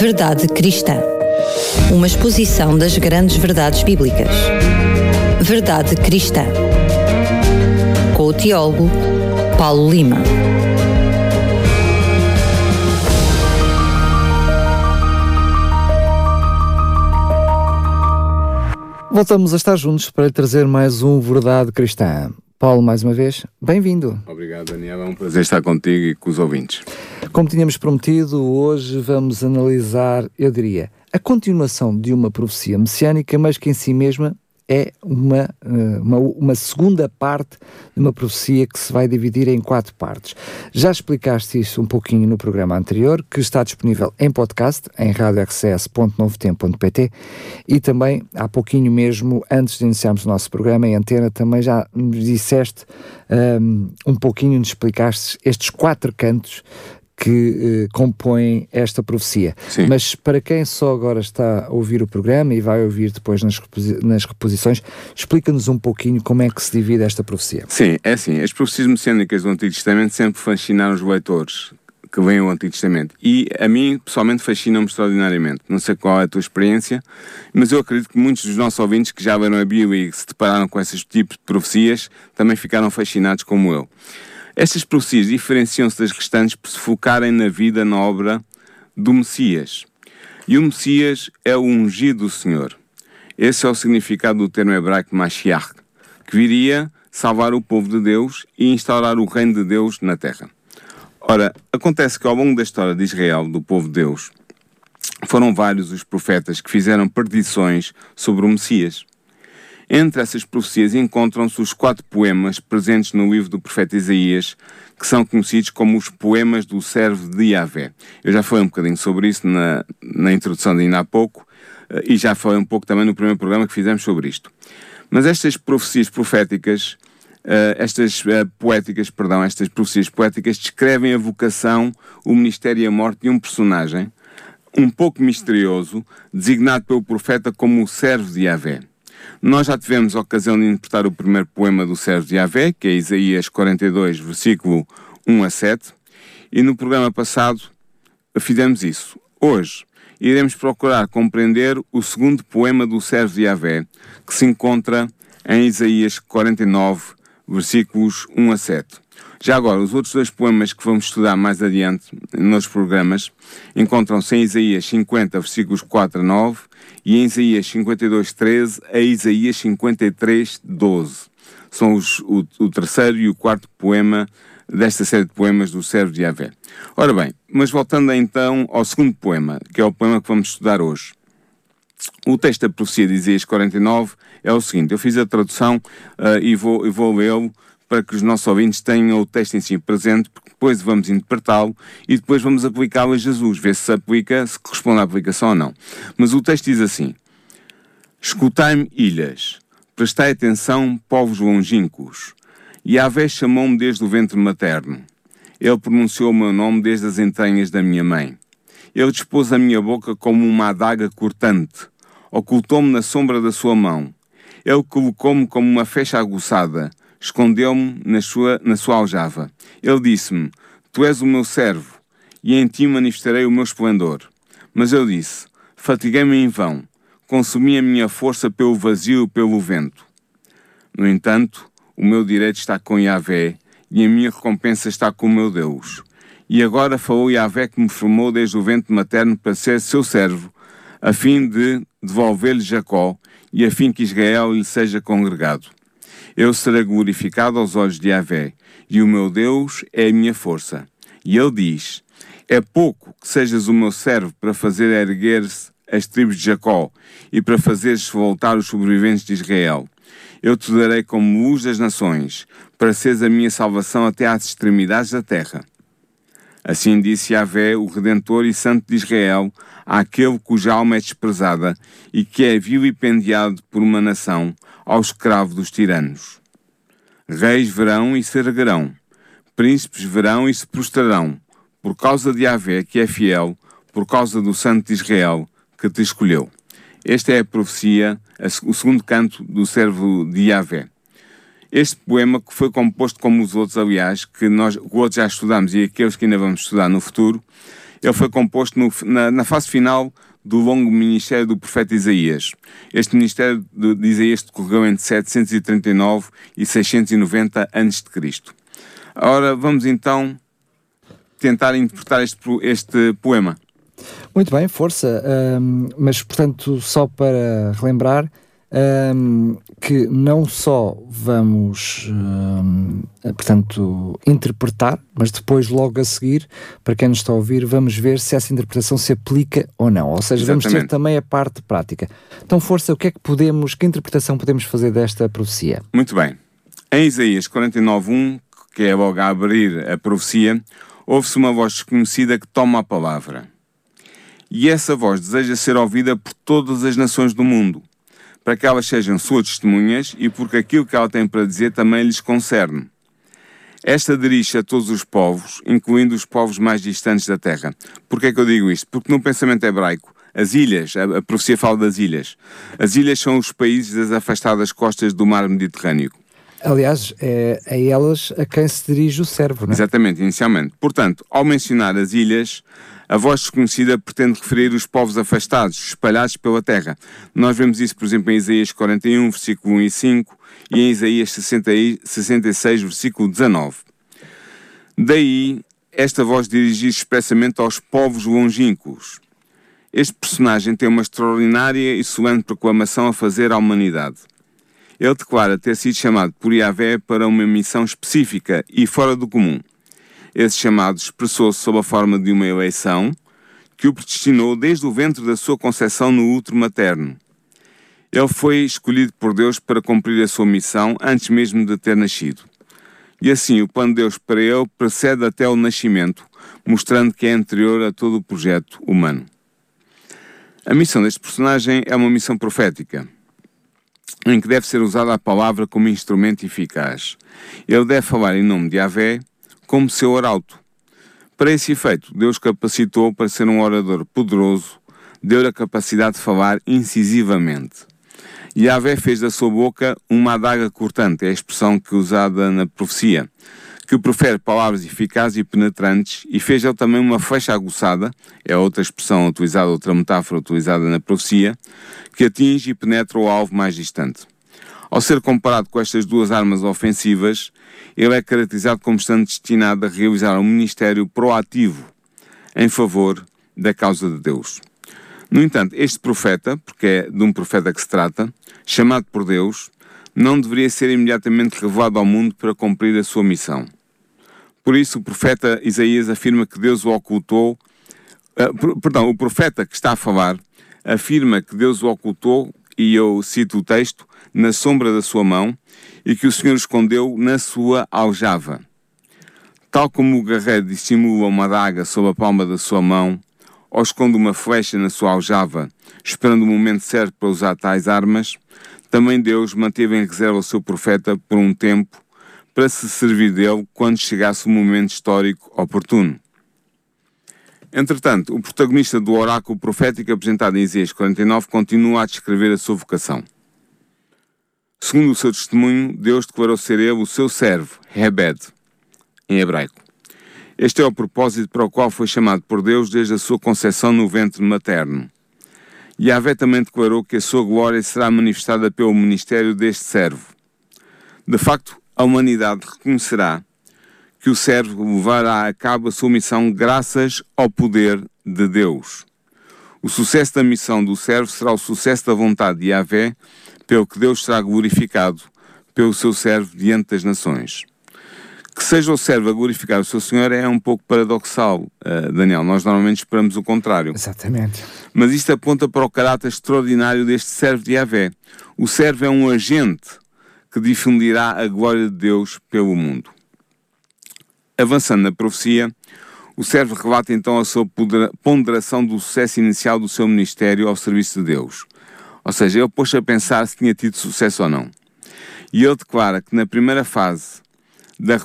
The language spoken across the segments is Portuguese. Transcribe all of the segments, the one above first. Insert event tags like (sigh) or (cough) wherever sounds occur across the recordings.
Verdade Cristã. Uma exposição das grandes verdades bíblicas. Verdade Cristã. Com o teólogo Paulo Lima. Voltamos a estar juntos para lhe trazer mais um Verdade Cristã. Paulo, mais uma vez, bem-vindo. Obrigado, Daniel. É um prazer estar contigo e com os ouvintes. Como tínhamos prometido, hoje vamos analisar, eu diria, a continuação de uma profecia messiânica, mas que em si mesma é uma, eh, uma, uma, segunda parte de uma profecia que se vai dividir em quatro partes. Já explicaste isso um pouquinho no programa anterior, que está disponível em podcast, em radiorcs.novotempo.pt e também há pouquinho mesmo, antes de iniciarmos o nosso programa em antena, também já disseste um, ehm, um pouquinho, nos explicaste estes quatro cantos que uh, compõem esta profecia. Sim. Mas para quem só agora está a ouvir o programa e vai ouvir depois nas, reposi nas reposições, explica-nos um pouquinho como é que se divide esta profecia. Sim, é assim, as profecias messiânicas do Antigo Testamento sempre fascinaram os leitores que veem o Antigo Testamento. E a mim, pessoalmente, fascina-me extraordinariamente. Não sei qual é a tua experiência, mas eu acredito que muitos dos nossos ouvintes que já leram a Bíblia e que se depararam com esses tipos de profecias também ficaram fascinados como eu. Estas profecias diferenciam-se das restantes por se focarem na vida, na obra do Messias. E o Messias é o ungido do Senhor. Esse é o significado do termo hebraico Mashiach, que viria salvar o povo de Deus e instaurar o reino de Deus na terra. Ora, acontece que ao longo da história de Israel, do povo de Deus, foram vários os profetas que fizeram predições sobre o Messias. Entre essas profecias encontram-se os quatro poemas presentes no livro do profeta Isaías, que são conhecidos como os poemas do servo de Yahvé. Eu já falei um bocadinho sobre isso na, na introdução de ainda há pouco, eh, e já falei um pouco também no primeiro programa que fizemos sobre isto. Mas estas profecias proféticas, uh, estas uh, poéticas, perdão, estas profecias poéticas descrevem a vocação, o ministério e a morte de um personagem um pouco misterioso, designado pelo profeta como o servo de Yahvé. Nós já tivemos a ocasião de interpretar o primeiro poema do Sérgio de Yahvé, que é Isaías 42, versículo 1 a 7, e no programa passado fizemos isso. Hoje iremos procurar compreender o segundo poema do Sérgio de Yahvé, que se encontra em Isaías 49, versículos 1 a 7. Já agora, os outros dois poemas que vamos estudar mais adiante nos programas encontram-se em Isaías 50, versículos 4 a 9 e em Isaías 52, 13 a Isaías 53, 12. São os, o, o terceiro e o quarto poema desta série de poemas do Servo de Yahvé. Ora bem, mas voltando então ao segundo poema, que é o poema que vamos estudar hoje. O texto da profecia de Isaías 49 é o seguinte: eu fiz a tradução uh, e vou, vou lê-lo para que os nossos ouvintes tenham o texto em si presente, porque depois vamos interpretá-lo e depois vamos aplicá-lo a Jesus, ver se se aplica, se corresponde à aplicação ou não. Mas o texto diz assim: Escutai-me, ilhas, prestai atenção, povos longínquos. Yahvé chamou-me desde o ventre materno. Ele pronunciou o meu nome desde as entranhas da minha mãe. Ele dispôs a minha boca como uma adaga cortante. Ocultou-me na sombra da sua mão. Ele colocou-me como uma fecha aguçada escondeu-me na sua, na sua aljava. Ele disse-me: Tu és o meu servo, e em ti manifestarei o meu esplendor. Mas eu disse: Fatiguei-me em vão, consumi a minha força pelo vazio e pelo vento. No entanto, o meu direito está com Yahvé, e a minha recompensa está com o meu Deus. E agora falou Yahvé que me formou desde o ventre materno para ser seu servo, a fim de devolver-lhe Jacó, e a fim que Israel lhe seja congregado. Eu serei glorificado aos olhos de Yahvé, e o meu Deus é a minha força. E ele diz: É pouco que sejas o meu servo para fazer erguer-se as tribos de Jacó e para fazeres voltar os sobreviventes de Israel. Eu te darei como luz das nações, para seres a minha salvação até às extremidades da terra. Assim disse Yahvé, o Redentor e Santo de Israel, àquele cuja alma é desprezada e que é vilipendiado por uma nação, ao escravo dos tiranos. Reis verão e se erguerão, príncipes verão e se prostrarão, por causa de Yahvé, que é fiel, por causa do Santo de Israel, que te escolheu. Esta é a profecia, o segundo canto do servo de Yahvé. Este poema, que foi composto como os outros, aliás, que nós outros já estudamos e aqueles que ainda vamos estudar no futuro, Ele foi composto no, na, na, fase final do longo ministério do profeta Isaías. Este ministério de, de Isaías decorreu entre 739 e 690 a.C. Ora, vamos então tentar interpretar este, este poema. Muito bem, força. Um, mas, portanto, só para relembrar, um, que não só vamos, um, portanto, interpretar, mas depois, logo a seguir, para quem nos está a ouvir, vamos ver se essa interpretação se aplica ou não. Ou seja, Exatamente. vamos ter também a parte prática. Então, força, o que é que podemos, que interpretação podemos fazer desta profecia? Muito bem. Em Isaías 49.1, que é logo a abrir a profecia, ouve-se uma voz desconhecida que toma a palavra. E essa voz deseja ser ouvida por todas as nações do mundo para que elas sejam suas testemunhas e porque aquilo que ela tem para dizer também lhes concerne. Esta dirige a todos os povos, incluindo os povos mais distantes da terra. Por que é que eu digo isto? Porque no pensamento hebraico, as ilhas, a, a profecia fala das ilhas. As ilhas são os países das afastadas costas do mar Mediterrâneo. Aliás, é a elas a quem se dirige o servo, não é? Exatamente, inicialmente. Portanto, ao mencionar as ilhas, a voz desconhecida pretende referir os povos afastados, espalhados pela terra. Nós vemos isso, por exemplo, em Isaías 41, versículo 1 e 5, e em Isaías 60, 66, versículo 19. Daí, esta voz dirigir expressamente aos povos longínquos. Este personagem tem uma extraordinária e solene proclamação a fazer à humanidade. Ele declara ter sido chamado por Yahvé para uma missão específica e fora do comum. Esse chamado expressou-se sob a forma de uma eleição que o predestinou desde o ventre da sua concepção no útero materno. Ele foi escolhido por Deus para cumprir a sua missão antes mesmo de ter nascido. E assim, o plano de Deus para ele precede até o nascimento, mostrando que é anterior a todo o projeto humano. A missão deste personagem é uma missão profética, em que deve ser usada a palavra como instrumento eficaz. Ele deve falar em nome de Yahvé como seu arauto. Para esse efeito, Deus capacitou para ser um orador poderoso, deu-lhe a capacidade de falar incisivamente. Yahvé fez da sua boca uma adaga cortante, é a expressão que é usada na profecia, que profere palavras eficazes e penetrantes, e fez ele também uma flecha aguçada, é outra expressão utilizada, outra metáfora utilizada na profecia, que atinge e penetra o alvo mais distante. Ao ser comparado com estas duas armas ofensivas, ele é caracterizado como estando destinado a realizar um ministério proativo em favor da causa de Deus. No entanto, este profeta, porque é de um profeta que se trata, chamado por Deus, não deveria ser imediatamente revelado ao mundo para cumprir a sua missão. Por isso, o profeta Isaías afirma que Deus o ocultou, uh, perdão, o profeta que está a falar afirma que Deus o ocultou, e eu cito o texto, na sombra da sua mão e que o Senhor escondeu na sua aljava. Tal como o guerreiro dissimula uma daga sob a palma da sua mão, ou esconde uma flecha na sua aljava, esperando o momento certo para usar tais armas, também Deus manteve em reserva o seu profeta por um tempo para se servir dele quando chegasse o momento histórico oportuno. Entretanto, o protagonista do oráculo profético apresentado em Isaías 49 continua a descrever a sua vocação. Segundo o seu testemunho, Deus declarou ser ele o seu servo, Hebed, em hebraico. Este é o propósito para o qual foi chamado por Deus desde a sua concepção no ventre materno. Yahvé também declarou que a sua glória será manifestada pelo ministério deste servo. De facto, a humanidade reconhecerá que o servo levará a cabo a sua missão graças ao poder de Deus. O sucesso da missão do servo será o sucesso da vontade de Yahvé pelo que Deus será glorificado pelo seu servo diante das nações. Que seja o servo a glorificar o seu Senhor é um pouco paradoxal, uh, Daniel. Nós normalmente esperamos o contrário. Exatamente. Mas isto aponta para o caráter extraordinário deste servo de Yahvé. O servo é um agente que difundirá a glória de Deus pelo mundo. Avançando na profecia, o servo relata então a sua ponderação do sucesso inicial do seu ministério ao serviço de Deus. Ou seja, ele pôs a pensar se tinha tido sucesso ou não. E ele declara que na primeira fase da,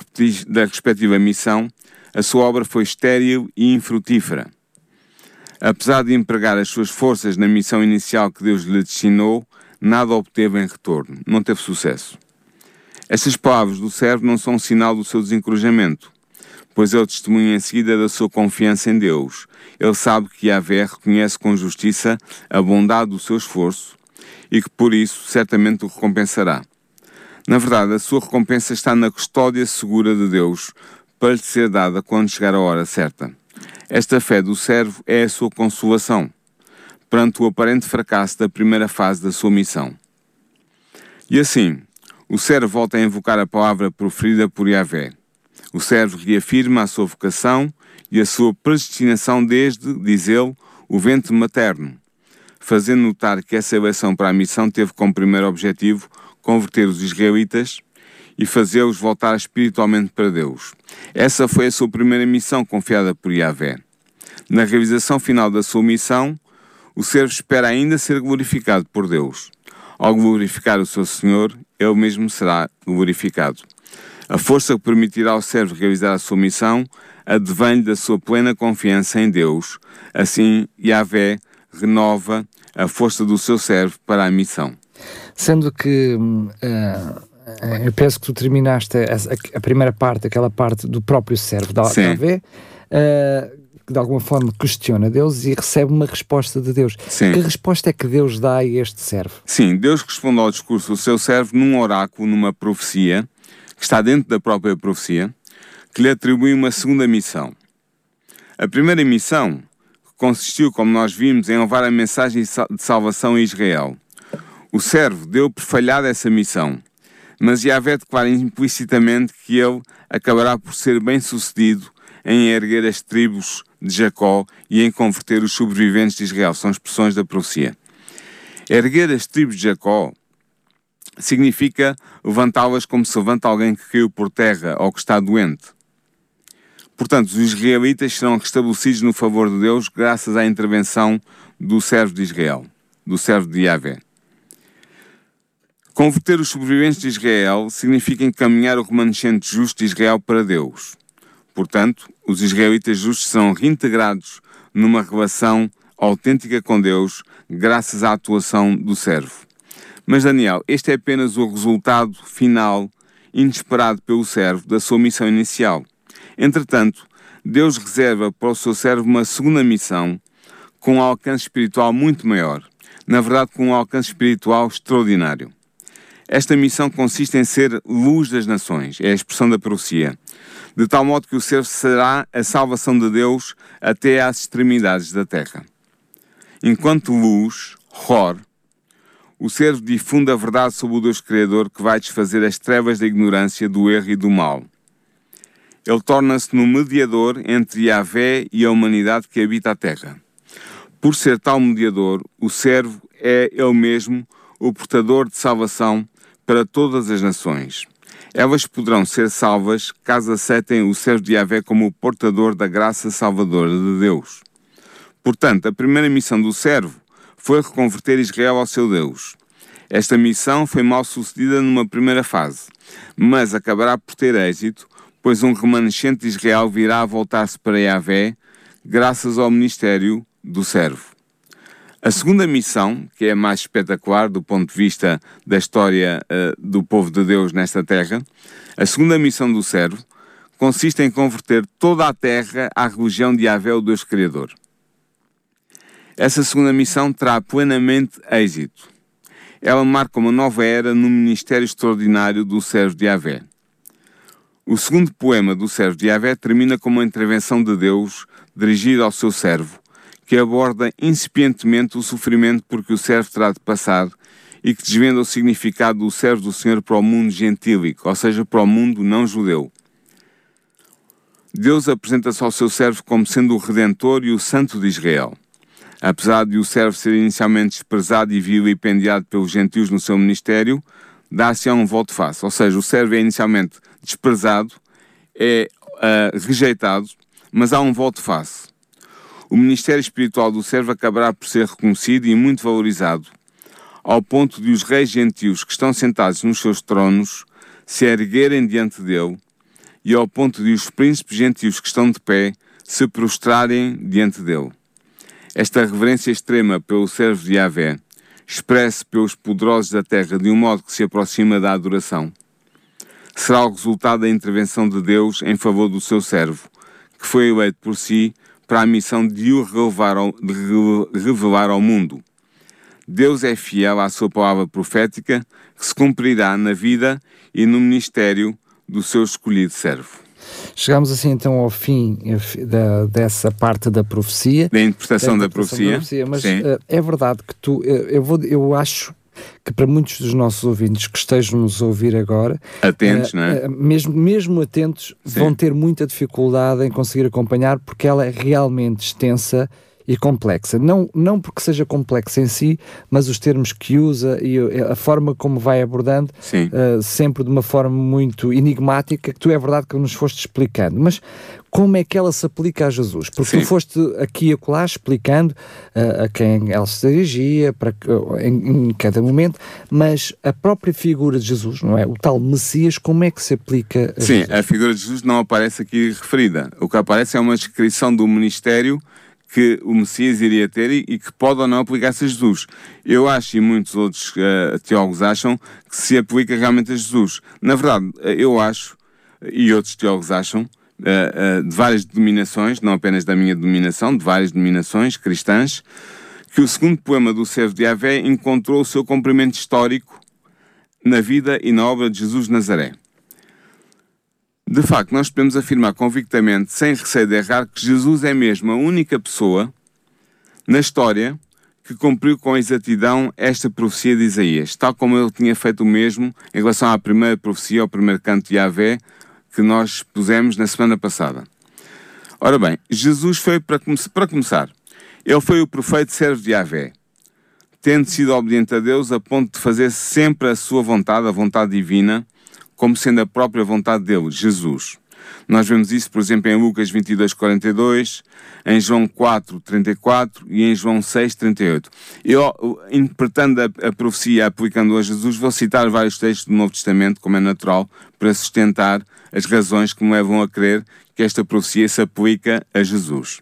da respectiva missão, a sua obra foi estéril e infrutífera. Apesar de empregar as suas forças na missão inicial que Deus lhe destinou, nada obteve em retorno, não teve sucesso. Estas palavras do servo não são um sinal do seu desencorajamento. pois ele testemunha em seguida da sua confiança em Deus. Ele sabe que Yahvé reconhece com justiça a bondade do seu esforço e que por isso certamente o recompensará. Na verdade, a sua recompensa está na custódia segura de Deus para lhe ser dada quando chegar a hora certa. Esta fé do servo é a sua consolação perante o aparente fracasso da primeira fase da sua missão. E assim, o servo volta a invocar a palavra proferida por Yahvé. O servo reafirma a sua vocação e a sua predestinação desde, diz ele, o ventre materno, fazendo notar que essa eleição para a missão teve como primeiro objetivo converter os israelitas e fazê-los voltar espiritualmente para Deus. Essa foi a sua primeira missão confiada por Yahvé. Na realização final da sua missão, o servo espera ainda ser glorificado por Deus. Ao glorificar o seu Senhor, ele mesmo será glorificado. A força que permitirá ao servo realizar a sua missão advém da sua plena confiança em Deus. Assim, Yahvé renova a força do seu servo para a missão. Sendo que uh, eu penso que tu terminaste a, a, primeira parte, aquela parte do próprio servo da Yahvé, uh, que de alguma forma questiona Deus e recebe uma resposta de Deus. Sim. Que resposta é que Deus dá a este servo? Sim, Deus responde ao discurso do seu servo num oráculo, numa profecia, que está dentro da própria profecia, que lhe atribui uma segunda missão. A primeira missão consistiu, como nós vimos, em levar a mensagem de salvação a Israel. O servo deu por falhada essa missão, mas Yahvé declara implicitamente que ele acabará por ser bem sucedido em erguer as tribos de Jacó e em converter os sobreviventes de Israel. São expressões da profecia. Erguer as tribos de Jacó significa levantá-las como se levanta alguém que caiu por terra ou que está doente. Portanto, os israelitas serão restabelecidos no favor de Deus graças à intervenção do servo de Israel, do servo de Yahvé. Converter os sobreviventes de Israel significa encaminhar o remanescente justo de Israel para Deus. Portanto, os israelitas justos são reintegrados numa relação autêntica com Deus, graças à atuação do servo. Mas, Daniel, este é apenas o resultado final, inesperado pelo servo, da sua missão inicial. Entretanto, Deus reserva para o seu servo uma segunda missão com um alcance espiritual muito maior. Na verdade, com um alcance espiritual extraordinário. Esta missão consiste em ser luz das nações, é a expressão da profecia de tal modo que o servo será a salvação de Deus até às extremidades da terra. Enquanto luz, Hor, o servo difunde a verdade sobre o Deus Criador que vai desfazer as trevas da ignorância, do erro e do mal. Ele torna-se no mediador entre Yahvé e a humanidade que habita a terra. Por ser tal mediador, o servo é ele mesmo o portador de salvação para todas as nações. Elas poderão ser salvas caso aceitem o servo de Yahvé como o portador da graça salvadora de Deus. Portanto, a primeira missão do servo foi reconverter Israel ao seu Deus. Esta missão foi mal sucedida numa primeira fase, mas acabará por ter êxito, pois um remanescente de Israel virá a voltar-se para Yahvé graças ao ministério do servo. A segunda missão, que é a mais espetacular do ponto de vista da história uh, do povo de Deus nesta terra, a segunda missão do servo consiste em converter toda a terra à religião de Yahvé, o Deus Criador. Essa segunda missão terá plenamente êxito. Ela marca uma nova era no ministério extraordinário do servo de Yahvé. O segundo poema do servo de Yahvé termina com uma intervenção de Deus dirigida ao seu servo, que aborda incipientemente o sofrimento por que o servo terá de passar e que desvenda o significado do servo do Senhor para o mundo gentílico, ou seja, para o mundo não judeu. Deus apresenta-se ao seu servo como sendo o Redentor e o Santo de Israel. Apesar de o servo ser inicialmente desprezado e vilipendiado pelos gentios no seu ministério, dá-se a um voto face. Ou seja, o servo é inicialmente desprezado, é uh, rejeitado, mas há um voto face o ministério espiritual do servo acabará por ser reconhecido e muito valorizado, ao ponto de os reis gentios que estão sentados nos seus tronos se erguerem diante dele, e ao ponto de os príncipes gentios que estão de pé se prostrarem diante dele. Esta reverência extrema pelo servo de Yahvé expressa pelos poderosos da terra de um modo que se aproxima da adoração. será o resultado da intervenção de Deus em favor do seu servo, que foi eleito por si para a missão de o revelar ao, de revelar ao mundo. Deus é fiel à sua palavra profética, que se cumprirá na vida e no ministério do seu escolhido servo. Chegamos assim então ao fim da, dessa parte da profecia. Da interpretação da, da, profecia. da profecia. Mas uh, é verdade que tu, uh, eu, vou, eu acho que para muitos dos nossos ouvintes que estejam nos a ouvir agora, atentos, uh, não é? mesmo, mesmo atentos, Sim. vão ter muita dificuldade em conseguir acompanhar porque ela é realmente extensa e complexa. Não, não porque seja complexa em si, mas os termos que usa e a forma como vai abordando, uh, sempre de uma forma muito enigmática, que tu é verdade que nos foste explicando. Mas como é que ela se aplica a Jesus? Porque Sim. tu foste aqui e acolá explicando uh, a quem ela se dirigia, para, uh, em, em, cada momento, mas a própria figura de Jesus, não é? O tal Messias, como é que se aplica a Sim, Jesus? a figura de Jesus não aparece aqui referida. O que aparece é uma descrição do ministério que o Messias iria ter e, e que pode ou não aplicar-se a Jesus. Eu acho, e muitos outros uh, teólogos acham, que se aplica realmente a Jesus. Na verdade, uh, eu acho, e outros teólogos acham, uh, de várias denominações, não apenas da minha denominação, de várias denominações cristãs, que o segundo poema do servo de Avé encontrou o seu cumprimento histórico na vida e na obra de Jesus de Nazaré. De facto, nós podemos afirmar convictamente, sem receio de errar, que Jesus é mesmo a única pessoa na história que cumpriu com exatidão esta profecia de Isaías, tal como ele tinha feito o mesmo em relação à primeira profecia, ao primeiro canto de Yahvé, que nós pusemos na semana passada. Ora bem, Jesus foi, para, come para começar, ele foi o profeta servo de Yahvé, tendo sido obediente a Deus a ponto de fazer sempre a sua vontade, a vontade divina, como sendo a própria vontade dele, Jesus. Nós vemos isso, por exemplo, em Lucas 22, 42, em João 4, 34 e em João 6, 38. Eu, interpretando a, a profecia, aplicando a Jesus, vou citar vários textos do Novo Testamento, como é natural, para sustentar as razões que me levam a crer que esta profecia se aplica a Jesus.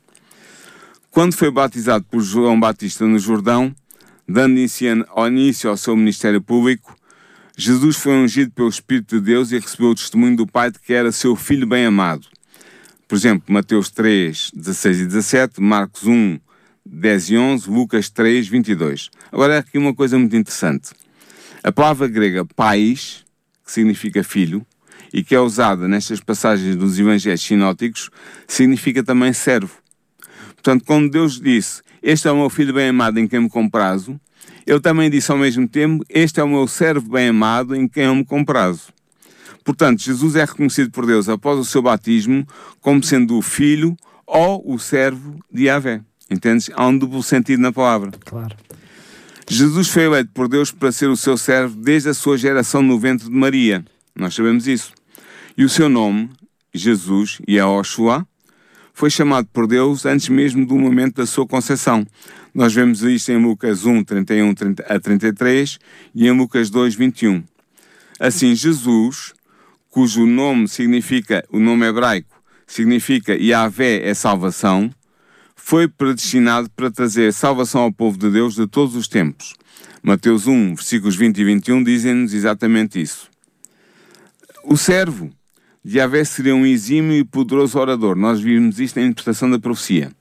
Quando foi batizado por João Batista no Jordão, dando início ao seu ministério público, Jesus foi ungido pelo Espírito de Deus e recebeu o testemunho do Pai de que era seu filho bem-amado. Por exemplo, Mateus 3, 16 e 17, Marcos 1, 10 e 11, Lucas 3, 22. Agora, aqui uma coisa muito interessante. A palavra grega pais, que significa filho, e que é usada nestas passagens dos evangelhos sinóticos, significa também servo. Portanto, quando Deus disse, este é o meu filho bem-amado em quem me comprazo, ele também disse ao mesmo tempo: Este é o meu servo bem-amado em quem eu me comprazo. Portanto, Jesus é reconhecido por Deus após o seu batismo como sendo o filho ou o servo de Yahvé. Entendes? Há um duplo sentido na palavra. Claro. Jesus foi eleito por Deus para ser o seu servo desde a sua geração no ventre de Maria. Nós sabemos isso. E o seu nome, Jesus, Yahushua, foi chamado por Deus antes mesmo do momento da sua concepção. Nós vemos isto em Lucas 1, 31 a 33 e em Lucas 2, 21. Assim, Jesus, cujo nome significa, o nome hebraico significa Yahvé é salvação, foi predestinado para trazer salvação ao povo de Deus de todos os tempos. Mateus 1, versículos 20 e 21 dizem-nos exatamente isso. O servo de Yahvé seria um exímio e poderoso orador. Nós vimos isto na interpretação da profecia.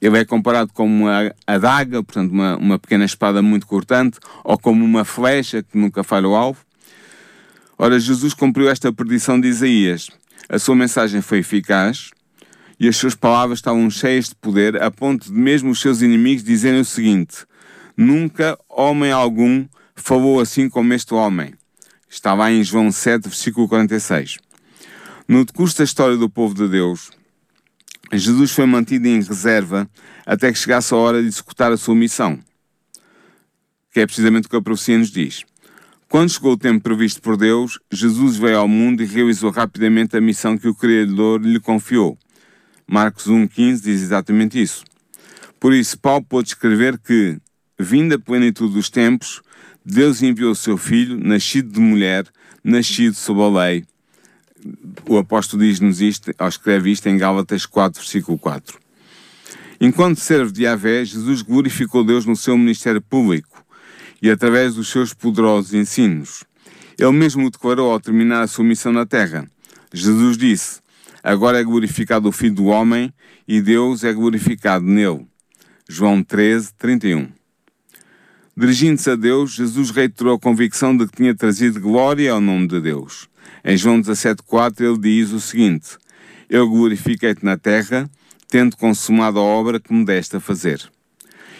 Ele é comparado como uma adaga, portanto, uma, uma pequena espada muito cortante, ou como uma flecha que nunca falha o alvo. Ora, Jesus cumpriu esta predição de Isaías. A sua mensagem foi eficaz e as suas palavras estavam cheias de poder, a ponto de mesmo os seus inimigos dizerem o seguinte: Nunca homem algum falou assim como este homem. Está lá em João 7, versículo 46. No decurso da história do povo de Deus, Jesus foi mantido em reserva até que chegasse a hora de executar a sua missão, que é precisamente o que a profecia nos diz. Quando chegou o tempo previsto por Deus, Jesus veio ao mundo e realizou rapidamente a missão que o Criador lhe confiou. Marcos 1,15 diz exatamente isso. Por isso, Paulo pôde escrever que, vinda a plenitude dos tempos, Deus enviou o seu Filho, nascido de mulher, nascido sob a lei, o apóstolo diz-nos isto, ou escreve isto em Gálatas 4, versículo 4. Enquanto servo de Yahvé, Jesus glorificou Deus no seu ministério público e através dos seus poderosos ensinos. Ele mesmo o declarou ao terminar a sua missão na terra. Jesus disse: Agora é glorificado o Filho do Homem e Deus é glorificado nele. João 13, 31. Dirigindo-se a Deus, Jesus reiterou a convicção de que tinha trazido glória ao nome de Deus. Em João 17,4 ele diz o seguinte: Eu glorifiquei-te na terra, tendo consumado a obra que me deste a fazer.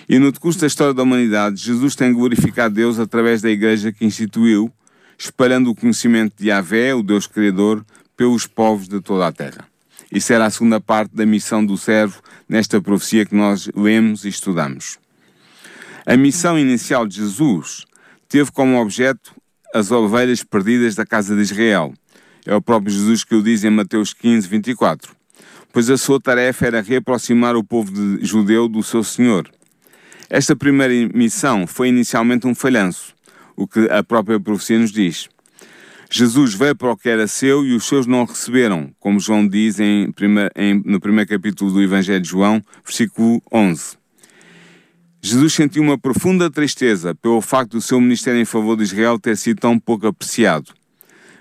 E no decurso da história da humanidade, Jesus tem glorificado Deus através da igreja que instituiu, espalhando o conhecimento de Yahvé, o Deus Criador, pelos povos de toda a terra. Isso era a segunda parte da missão do servo nesta profecia que nós lemos e estudamos. A missão inicial de Jesus teve como objeto as ovelhas perdidas da casa de Israel. É o próprio Jesus que o diz em Mateus 15, 24. Pois a sua tarefa era reaproximar o povo de judeu do seu Senhor. Esta primeira missão foi inicialmente um falhanço, o que a própria profecia nos diz. Jesus veio para o que era seu e os seus não receberam, como João diz em, no primeiro capítulo do Evangelho de João, versículo 11. Jesus sentiu uma profunda tristeza pelo facto do seu ministério em favor de Israel ter sido tão pouco apreciado.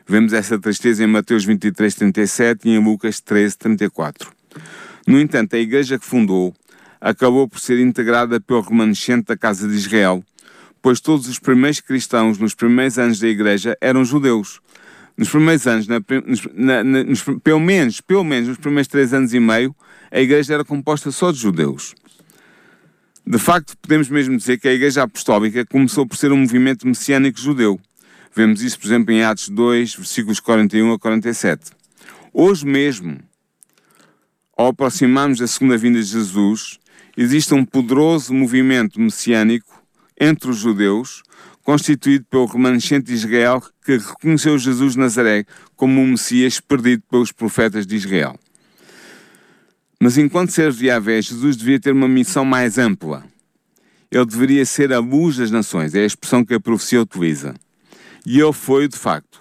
Vemos essa tristeza em Mateus 23, 37 e em Lucas 13, 34. No entanto, a igreja que fundou acabou por ser integrada pelo remanescente da casa de Israel, pois todos os primeiros cristãos nos primeiros anos da igreja eram judeus. Nos primeiros anos, na, na, na, nos, pelo, menos, pelo menos nos primeiros três anos e meio, a igreja era composta só de judeus. De facto, podemos mesmo dizer que a Igreja Apostólica começou por ser um movimento messiânico judeu. Vemos isso, por exemplo, em Atos 2, versículos 41 a 47. Hoje mesmo, ao aproximarmos da segunda vinda de Jesus, existe um poderoso movimento messiânico entre os judeus, constituído pelo remanescente de Israel que reconheceu Jesus de Nazaré como um Messias perdido pelos profetas de Israel. Mas enquanto servo de Yahvé, Jesus devia ter uma missão mais ampla. Ele deveria ser a luz das nações, é a expressão que a profecia utiliza. E ele foi, de facto.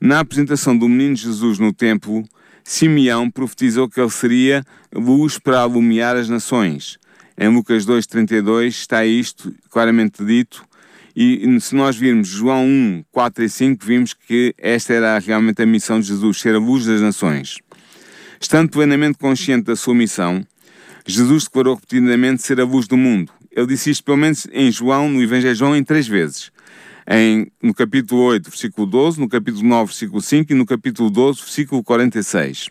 Na apresentação do menino Jesus no templo, Simeão profetizou que ele seria luz para alumiar as nações. Em Lucas 2,32 está isto claramente dito, e se nós virmos João 1, 4 e 5, vimos que esta era realmente a missão de Jesus, ser a luz das nações. Estando plenamente consciente da sua missão, Jesus declarou repetidamente ser a luz do mundo. Ele disse isto pelo menos em João, no Evangelho de João, em três vezes. Em, no capítulo 8, versículo 12, no capítulo 9, versículo 5 e no capítulo 12, versículo 46.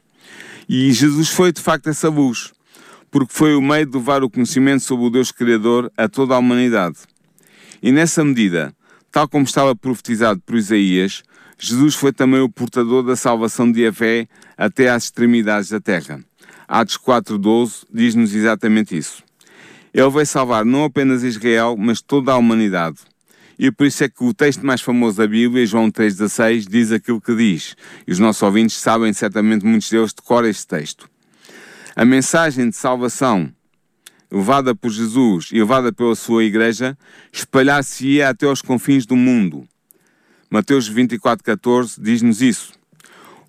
E Jesus foi de facto essa luz, porque foi o meio de levar o conhecimento sobre o Deus Criador a toda a humanidade. E nessa medida, tal como estava profetizado por Isaías, Jesus foi também o portador da salvação de Avé até às extremidades da terra. Atos 4.12 diz-nos exatamente isso. Ele veio salvar não apenas Israel, mas toda a humanidade. E por isso é que o texto mais famoso da Bíblia, João 3,16, diz aquilo que diz. E os nossos ouvintes sabem, certamente muitos deles decoram este texto. A mensagem de salvação levada por Jesus e levada pela sua igreja espalhar-se-ia até aos confins do mundo Mateus 24,14 diz-nos isso.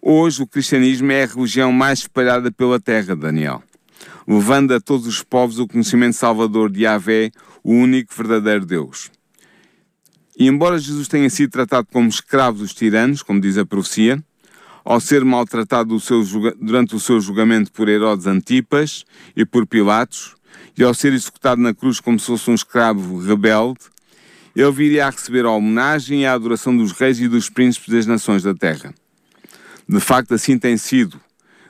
Hoje o cristianismo é a religião mais espalhada pela terra, Daniel, levando a todos os povos o conhecimento salvador de Yahvé, o único verdadeiro Deus. E embora Jesus tenha sido tratado como escravo dos tiranos, como diz a profecia, ao ser maltratado durante o seu julgamento por Herodes Antipas e por Pilatos, e ao ser executado na cruz como se fosse um escravo rebelde, ele viria a receber a homenagem e a adoração dos reis e dos príncipes das nações da terra. De facto, assim tem sido,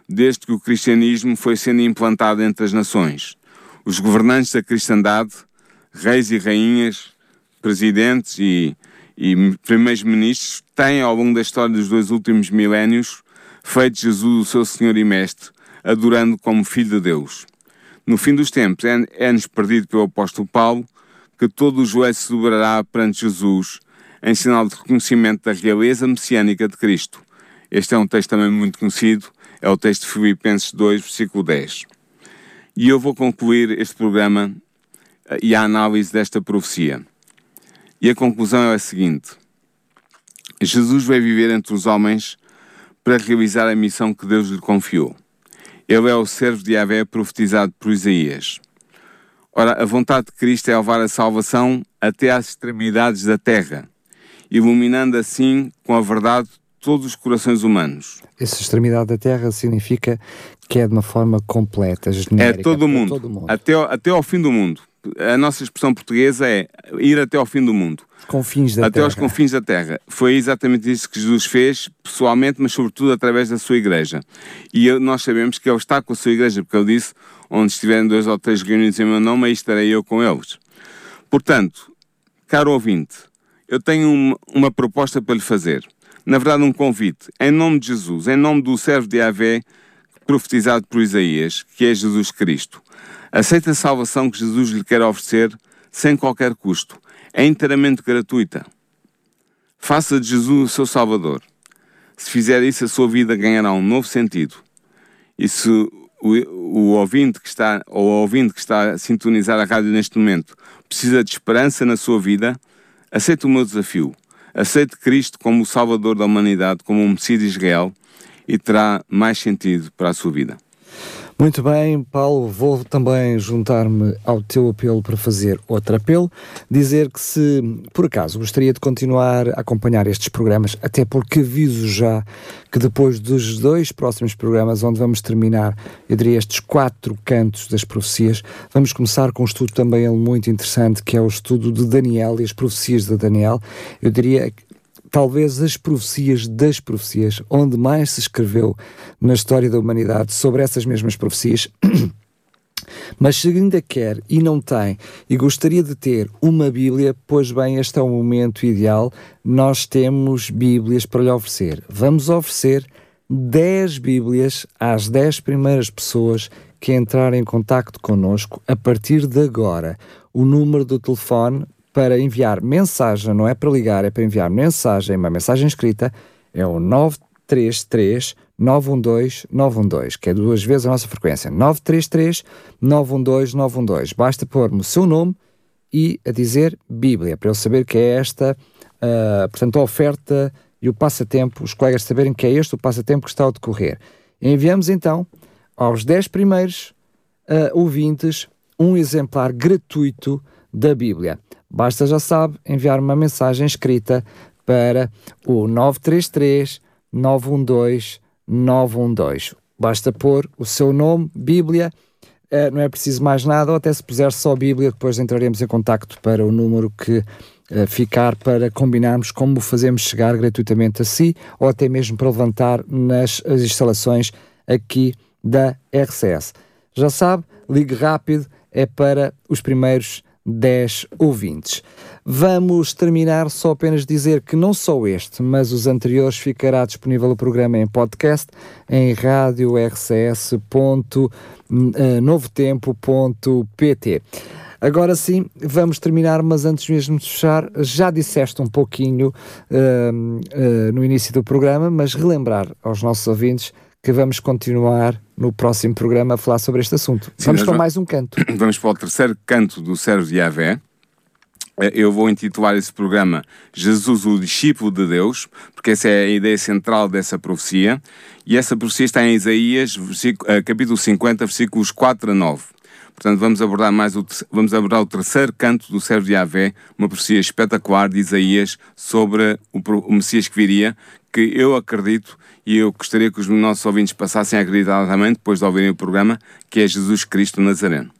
desde que o cristianismo foi sendo implantado entre as nações. Os governantes da cristandade, reis e rainhas, presidentes e, e primeiros ministros, têm, ao longo da história dos dois últimos milénios, feito Jesus o seu Senhor e Mestre, adorando como Filho de Deus. No fim dos tempos, é, é-nos perdido pelo apóstolo Paulo que todo o joelho se dobrará perante Jesus, em sinal de reconhecimento da realeza messiânica de Cristo. Este é um texto também muito conhecido, é o texto de Filipenses 2, versículo 10. E eu vou concluir este programa eh, e a análise desta profecia. E a conclusão é a seguinte: Jesus vai viver entre os homens para realizar a missão que Deus lhe confiou. Ele é o servo de Yahvé profetizado por Isaías. Ora, a vontade de Cristo é levar a salvação até às extremidades da terra. iluminando assim com a verdade todos os corações humanos. Essa extremidade da Terra significa que é de uma forma completa, genérica. É todo o mundo, todo mundo. Até, ao, até ao fim do mundo. A nossa expressão portuguesa é ir até ao fim do mundo. Confins da até terra. aos confins da terra. Foi exatamente isso que Jesus fez, pessoalmente, mas sobretudo através da sua igreja. E nós sabemos que Ele está com a sua igreja, porque Ele disse: onde estiverem dois ou três reunidos em meu nome, aí estarei eu com eles. Portanto, caro ouvinte, eu tenho uma, uma proposta para lhe fazer. Na verdade, um convite. Em nome de Jesus, em nome do servo de Avé, profetizado por Isaías, que é Jesus Cristo. Aceita a salvação que Jesus lhe quer oferecer sem qualquer custo. É inteiramente gratuita. Faça de Jesus o seu Salvador. Se fizer isso, a sua vida ganhará um novo sentido. E se o, o ouvinte que está, ou o ouvinte que está a sintonizar a rádio neste momento, precisa de esperança na sua vida, aceite o meu desafio. Aceite Cristo como o Salvador da humanidade, como o Messias de Israel, e terá mais sentido para a sua vida. Muito bem, Paulo, vou também juntar-me ao teu apelo para fazer outro apelo, dizer que se por acaso gostaria de continuar a acompanhar estes programas, até porque aviso já que depois dos dois próximos programas, onde vamos terminar, eu diria, estes quatro cantos das profecias, vamos começar com um estudo também muito interessante, que é o estudo de Daniel e as profecias de Daniel. Eu diria talvez as profecias das profecias, onde mais se escreveu na história da humanidade sobre essas mesmas profecias. (clears throat) Mas se ainda quer e não tem e gostaria de ter uma Bíblia, pois bem, este é o momento ideal. Nós temos Bíblias para lhe oferecer. Vamos oferecer 10 Bíblias às 10 primeiras pessoas que entrarem em contacto connosco a partir de agora. O número do telefone para enviar mensagem, não é para ligar, é para enviar mensagem, uma mensagem escrita, é o 933 912 912, que é duas vezes a nossa frequência. 933 912 912. Basta pôr-me o seu nome e a dizer Bíblia, para eu saber que é esta, uh, portanto, a oferta e o passatempo, os colegas saberem que é este o passatempo que está a decorrer. Enviamos então aos 10 primeiros uh, ouvintes um exemplar gratuito da Bíblia. Basta, já sabe, enviar uma mensagem escrita para o 933 912 912. Basta pôr o seu nome, Bíblia, uh, não é preciso mais nada, ou até se puser só Bíblia, depois entraremos em contacto para o número que uh, ficar para combinarmos como fazemos chegar gratuitamente a si, ou até mesmo para levantar nas instalações aqui da RCS. Já sabe, ligue rápido, é para os primeiros 10 ouvintes. Vamos terminar só apenas dizer que não só este, mas os anteriores ficará disponível o programa em podcast em radiorcs.novotempo.pt. Agora sim, vamos terminar, mas antes mesmo de fechar, já disseste um pouquinho uh, uh, no início do programa, mas relembrar aos nossos ouvintes que vamos continuar no próximo programa a falar sobre este assunto. Sim, vamos para mais um canto. (clears throat) Vamos para o terceiro canto do Sérgio de Avé. Eh, eu vou intitular esse programa Jesus, o discípulo de Deus, porque essa é a ideia central dessa profecia. E essa profecia está em Isaías, eh, capítulo 50, versículos 4 a 9. Portanto, vamos abordar mais o, vamos abordar o terceiro canto do Sérgio de Avé, uma profecia espetacular de Isaías sobre o, o Messias que viria, que eu acredito e eu gostaria que os nossos ouvintes passassem a acreditar também, depois de ouvirem o programa, que é Jesus Cristo Nazareno.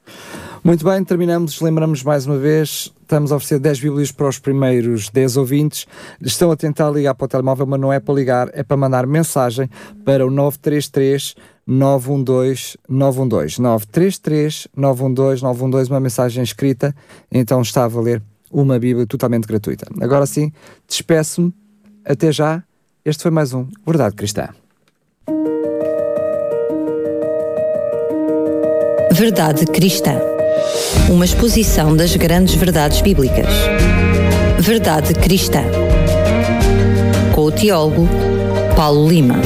Muito bem, terminamos. Lembramos mais uma vez, estamos a oferecer 10 Bíblias para os primeiros 10 ouvintes. Estão a tentar ligar para o telemóvel, mas não é para ligar, é para mandar mensagem para o 933 912 912. 933 912 912, uma mensagem escrita, então está a valer uma Bíblia totalmente gratuita. Agora sim, despeço-me. Até já este foi mais um Verdade Cristã. Verdade Cristã. Uma exposição das grandes verdades bíblicas. Verdade Cristã. Com o teólogo Paulo Lima.